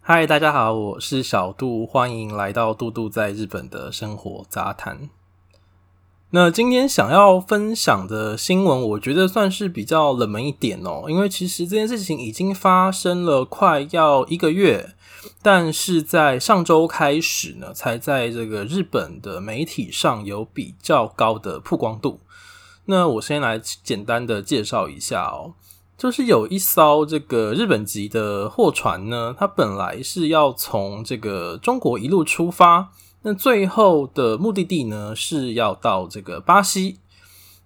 嗨，大家好，我是小杜，欢迎来到杜杜在日本的生活杂谈。那今天想要分享的新闻，我觉得算是比较冷门一点哦，因为其实这件事情已经发生了快要一个月，但是在上周开始呢，才在这个日本的媒体上有比较高的曝光度。那我先来简单的介绍一下哦。就是有一艘这个日本籍的货船呢，它本来是要从这个中国一路出发，那最后的目的地呢是要到这个巴西，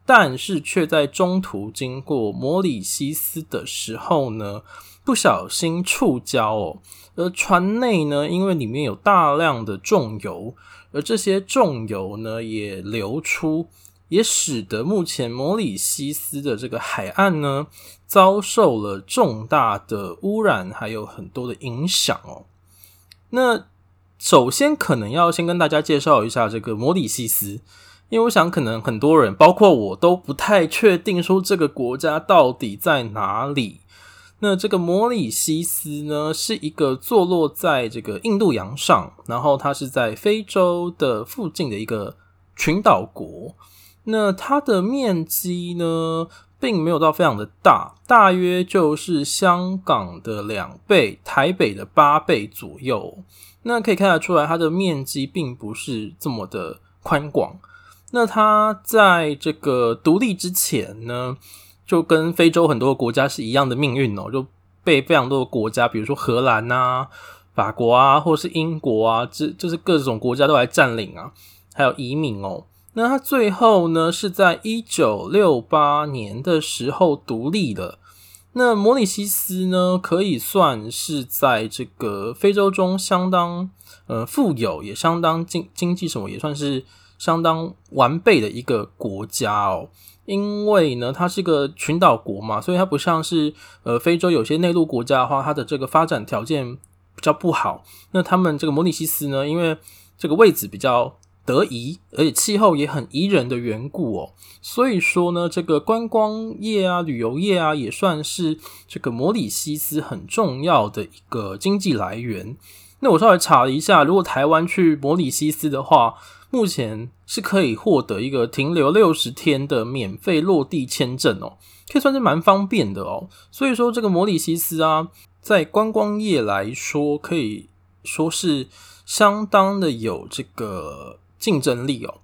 但是却在中途经过摩里西斯的时候呢，不小心触礁哦，而船内呢，因为里面有大量的重油，而这些重油呢也流出。也使得目前摩里西斯的这个海岸呢，遭受了重大的污染，还有很多的影响哦。那首先可能要先跟大家介绍一下这个摩里西斯，因为我想可能很多人，包括我都不太确定说这个国家到底在哪里。那这个摩里西斯呢，是一个坐落在这个印度洋上，然后它是在非洲的附近的一个群岛国。那它的面积呢，并没有到非常的大，大约就是香港的两倍，台北的八倍左右。那可以看得出来，它的面积并不是这么的宽广。那它在这个独立之前呢，就跟非洲很多国家是一样的命运哦，就被非常多的国家，比如说荷兰啊、法国啊，或是英国啊，这就是各种国家都来占领啊，还有移民哦。那它最后呢，是在一九六八年的时候独立了。那摩里西斯呢，可以算是在这个非洲中相当呃富有，也相当经经济什么，也算是相当完备的一个国家哦。因为呢，它是个群岛国嘛，所以它不像是呃非洲有些内陆国家的话，它的这个发展条件比较不好。那他们这个摩里西斯呢，因为这个位置比较。得宜，而且气候也很宜人的缘故哦，所以说呢，这个观光业啊、旅游业啊，也算是这个摩里西斯很重要的一个经济来源。那我稍微查了一下，如果台湾去摩里西斯的话，目前是可以获得一个停留六十天的免费落地签证哦，可以算是蛮方便的哦。所以说，这个摩里西斯啊，在观光业来说，可以说是相当的有这个。竞争力哦，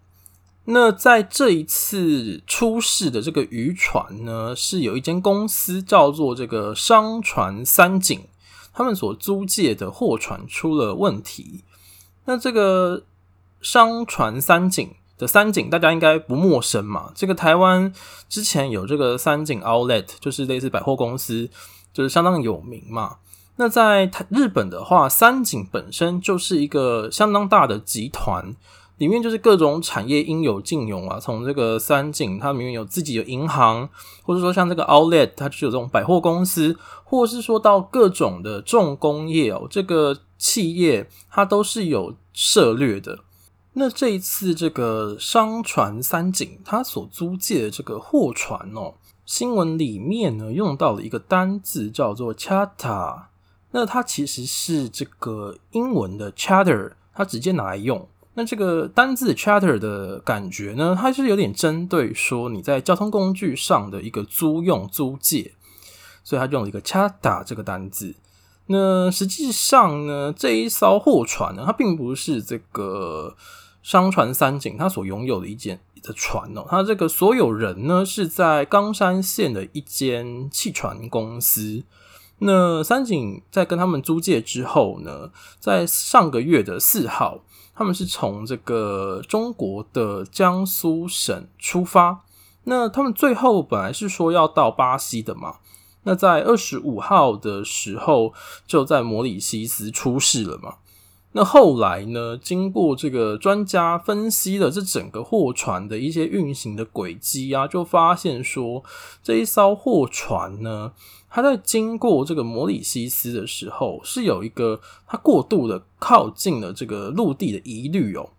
那在这一次出事的这个渔船呢，是有一间公司叫做这个商船三井，他们所租借的货船出了问题。那这个商船三井的三井，大家应该不陌生嘛？这个台湾之前有这个三井 Outlet，就是类似百货公司，就是相当有名嘛。那在台日本的话，三井本身就是一个相当大的集团。里面就是各种产业应有尽有啊，从这个三井，它里面有自己的银行，或者说像这个 Outlet，它就有这种百货公司，或是说到各种的重工业哦，这个企业它都是有涉猎的。那这一次这个商船三井，它所租借的这个货船哦，新闻里面呢用到了一个单字叫做 charter，那它其实是这个英文的 charter，它直接拿来用。那这个单字 charter 的感觉呢，它是有点针对说你在交通工具上的一个租用、租借，所以它用了一个 charter 这个单字。那实际上呢，这一艘货船呢，它并不是这个商船三井它所拥有的一间的船哦，它这个所有人呢是在冈山县的一间汽船公司。那三井在跟他们租借之后呢，在上个月的四号。他们是从这个中国的江苏省出发，那他们最后本来是说要到巴西的嘛，那在二十五号的时候就在摩里西斯出事了嘛。那后来呢，经过这个专家分析了这整个货船的一些运行的轨迹啊，就发现说这一艘货船呢。它在经过这个摩里西斯的时候，是有一个它过度的靠近了这个陆地的疑虑哦。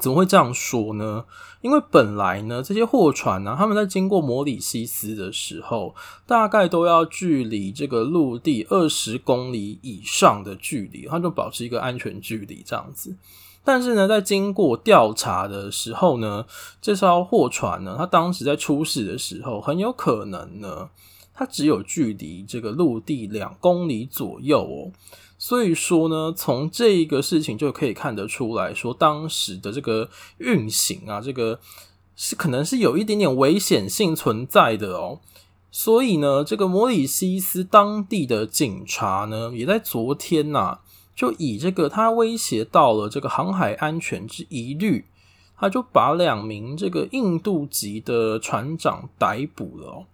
怎么会这样说呢？因为本来呢，这些货船呢、啊，他们在经过摩里西斯的时候，大概都要距离这个陆地二十公里以上的距离，它就保持一个安全距离这样子。但是呢，在经过调查的时候呢，这艘货船呢，它当时在出事的时候，很有可能呢，它只有距离这个陆地两公里左右哦。所以说呢，从这一个事情就可以看得出来说，当时的这个运行啊，这个是可能是有一点点危险性存在的哦。所以呢，这个摩里西斯当地的警察呢，也在昨天呐、啊，就以这个他威胁到了这个航海安全之疑虑，他就把两名这个印度籍的船长逮捕了哦。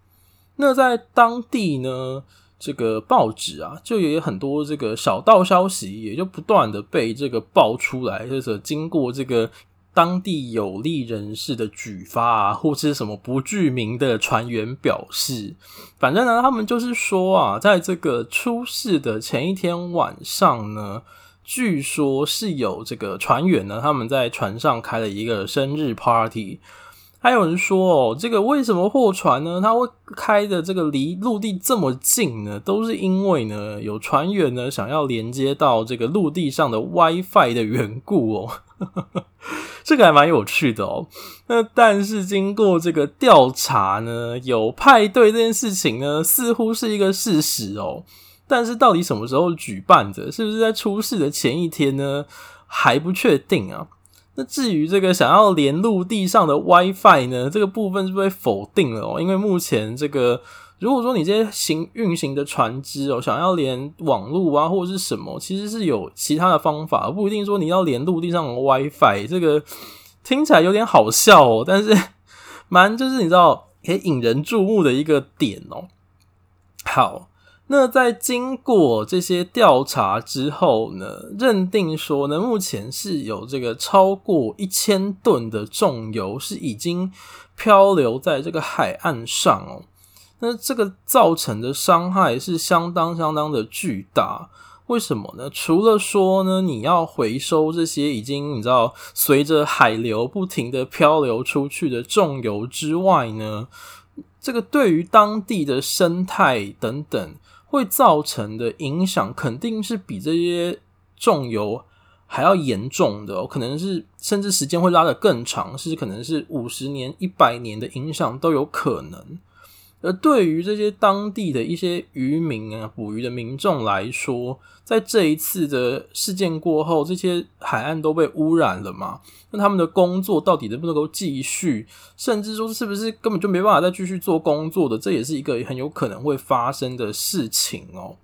那在当地呢，这个报纸啊，就也有很多这个小道消息，也就不断的被这个爆出来，就是经过这个当地有利人士的举发啊，或是什么不具名的船员表示，反正呢，他们就是说啊，在这个出事的前一天晚上呢，据说是有这个船员呢，他们在船上开了一个生日 party。还有人说哦，这个为什么货船呢？它会开的这个离陆地这么近呢？都是因为呢，有船员呢想要连接到这个陆地上的 WiFi 的缘故哦。这个还蛮有趣的哦。那但是经过这个调查呢，有派对这件事情呢，似乎是一个事实哦。但是到底什么时候举办的？是不是在出事的前一天呢？还不确定啊。那至于这个想要连陆地上的 WiFi 呢，这个部分是不是被否定了哦？因为目前这个，如果说你这些行运行的船只哦，想要连网络啊或者是什么，其实是有其他的方法，不一定说你要连陆地上的 WiFi。这个听起来有点好笑哦，但是蛮就是你知道可以引人注目的一个点哦。好。那在经过这些调查之后呢，认定说呢，目前是有这个超过一千吨的重油是已经漂流在这个海岸上哦。那这个造成的伤害是相当相当的巨大。为什么呢？除了说呢，你要回收这些已经你知道随着海流不停的漂流出去的重油之外呢，这个对于当地的生态等等。会造成的影响肯定是比这些重油还要严重的哦，可能是甚至时间会拉得更长，是可能是五十年、一百年的影响都有可能。而对于这些当地的一些渔民啊、捕鱼的民众来说，在这一次的事件过后，这些海岸都被污染了嘛？那他们的工作到底能不能够继续？甚至说是不是根本就没办法再继续做工作的？这也是一个很有可能会发生的事情哦。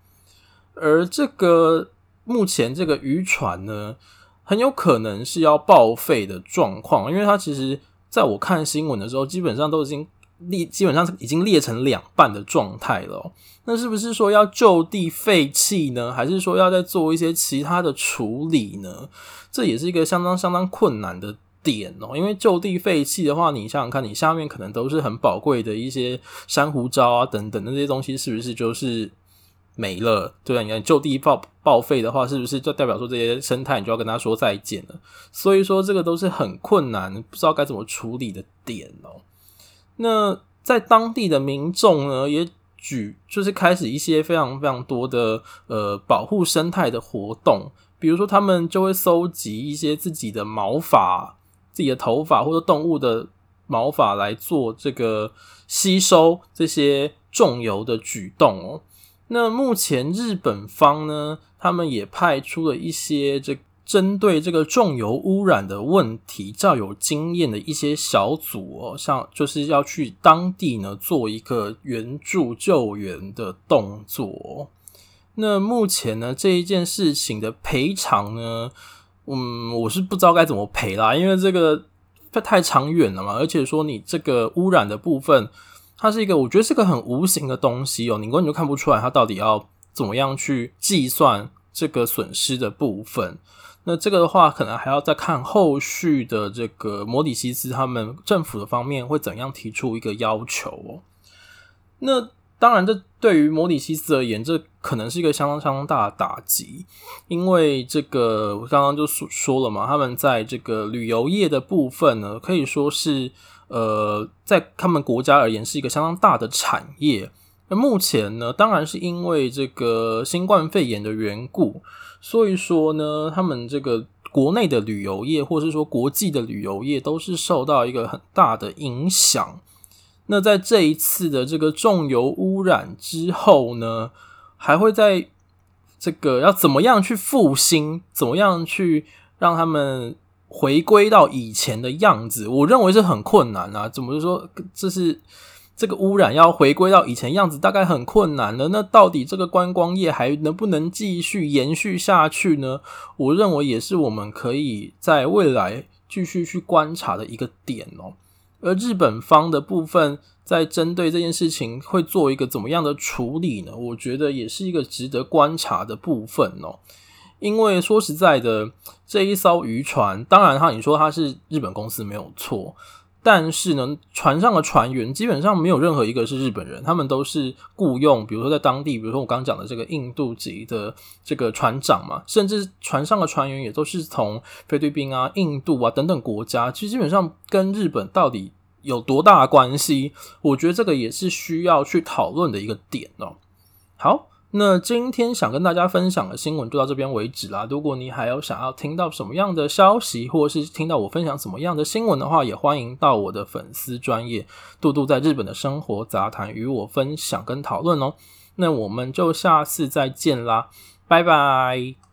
而这个目前这个渔船呢，很有可能是要报废的状况，因为它其实在我看新闻的时候，基本上都已经。裂基本上已经裂成两半的状态了，那是不是说要就地废弃呢？还是说要再做一些其他的处理呢？这也是一个相当相当困难的点哦。因为就地废弃的话，你想想看，你下面可能都是很宝贵的一些珊瑚礁啊等等的这些东西，是不是就是没了？对啊，你看就地报报废的话，是不是就代表说这些生态你就要跟他说再见了？所以说这个都是很困难，不知道该怎么处理的点哦。那在当地的民众呢，也举就是开始一些非常非常多的呃保护生态的活动，比如说他们就会搜集一些自己的毛发、自己的头发或者动物的毛发来做这个吸收这些重油的举动哦。那目前日本方呢，他们也派出了一些这。针对这个重油污染的问题，较有经验的一些小组哦，像就是要去当地呢做一个援助救援的动作。那目前呢这一件事情的赔偿呢，嗯，我是不知道该怎么赔啦，因为这个太长远了嘛，而且说你这个污染的部分，它是一个我觉得是个很无形的东西哦，你根本就看不出来它到底要怎么样去计算这个损失的部分。那这个的话，可能还要再看后续的这个摩里西斯他们政府的方面会怎样提出一个要求哦。那当然，这对于摩里西斯而言，这可能是一个相当相当大的打击，因为这个我刚刚就说说了嘛，他们在这个旅游业的部分呢，可以说是呃，在他们国家而言是一个相当大的产业。那目前呢，当然是因为这个新冠肺炎的缘故，所以说呢，他们这个国内的旅游业，或是说国际的旅游业，都是受到一个很大的影响。那在这一次的这个重油污染之后呢，还会在这个要怎么样去复兴，怎么样去让他们回归到以前的样子？我认为是很困难啊。怎么说？这是这个污染要回归到以前样子，大概很困难了。那到底这个观光业还能不能继续延续下去呢？我认为也是我们可以在未来继续去观察的一个点哦。而日本方的部分，在针对这件事情会做一个怎么样的处理呢？我觉得也是一个值得观察的部分哦。因为说实在的，这一艘渔船，当然哈，你说它是日本公司没有错，但是呢，船上的船员基本上没有任何一个是日本人，他们都是雇佣，比如说在当地，比如说我刚讲的这个印度籍的这个船长嘛，甚至船上的船员也都是从菲律宾啊、印度啊等等国家，其实基本上跟日本到底有多大关系？我觉得这个也是需要去讨论的一个点哦。好。那今天想跟大家分享的新闻就到这边为止啦。如果你还有想要听到什么样的消息，或者是听到我分享什么样的新闻的话，也欢迎到我的粉丝专业杜杜在日本的生活杂谈与我分享跟讨论哦。那我们就下次再见啦，拜拜。